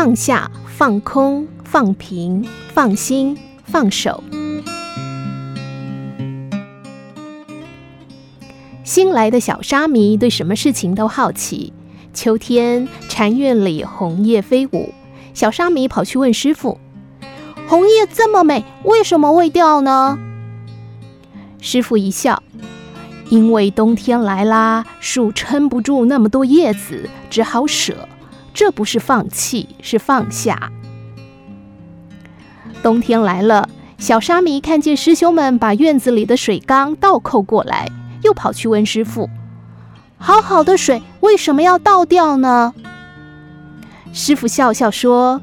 放下、放空、放平、放心、放手。新来的小沙弥对什么事情都好奇。秋天，禅院里红叶飞舞，小沙弥跑去问师傅：“红叶这么美，为什么会掉呢？”师傅一笑：“因为冬天来啦，树撑不住那么多叶子，只好舍。这不是放弃，是放下。”冬天来了，小沙弥看见师兄们把院子里的水缸倒扣过来。又跑去问师父：“好好的水为什么要倒掉呢？”师父笑笑说：“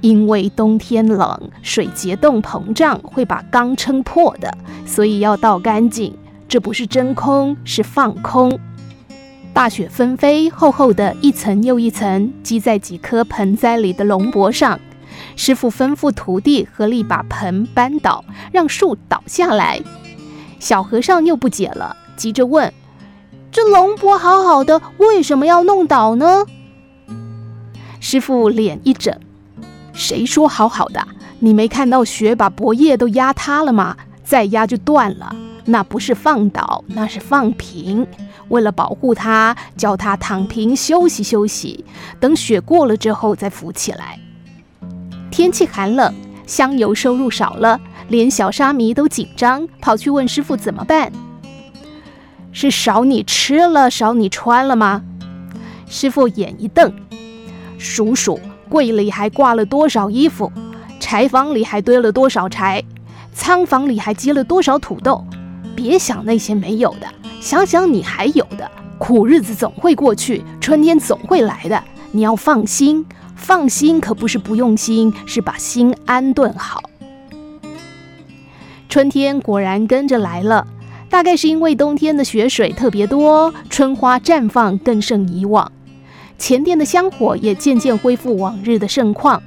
因为冬天冷，水结冻膨胀会把缸撑破的，所以要倒干净。这不是真空，是放空。”大雪纷飞，厚厚的一层又一层积在几棵盆栽里的龙柏上。师傅吩咐徒弟合力把盆搬倒，让树倒下来。小和尚又不解了。急着问：“这龙柏好好的，为什么要弄倒呢？”师傅脸一整：“谁说好好的？你没看到雪把柏叶都压塌了吗？再压就断了。那不是放倒，那是放平。为了保护他，叫他躺平休息休息，等雪过了之后再扶起来。”天气寒冷，香油收入少了，连小沙弥都紧张，跑去问师傅怎么办。是少你吃了，少你穿了吗？师傅眼一瞪，数数柜里还挂了多少衣服，柴房里还堆了多少柴，仓房里还积了多少土豆。别想那些没有的，想想你还有的。苦日子总会过去，春天总会来的。你要放心，放心可不是不用心，是把心安顿好。春天果然跟着来了。大概是因为冬天的雪水特别多，春花绽放更胜以往，前殿的香火也渐渐恢复往日的盛况。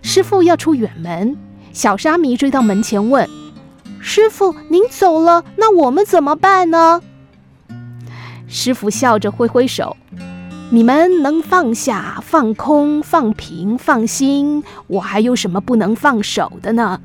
师傅要出远门，小沙弥追到门前问：“师傅，您走了，那我们怎么办呢？”师傅笑着挥挥手：“你们能放下、放空、放平、放心，我还有什么不能放手的呢？”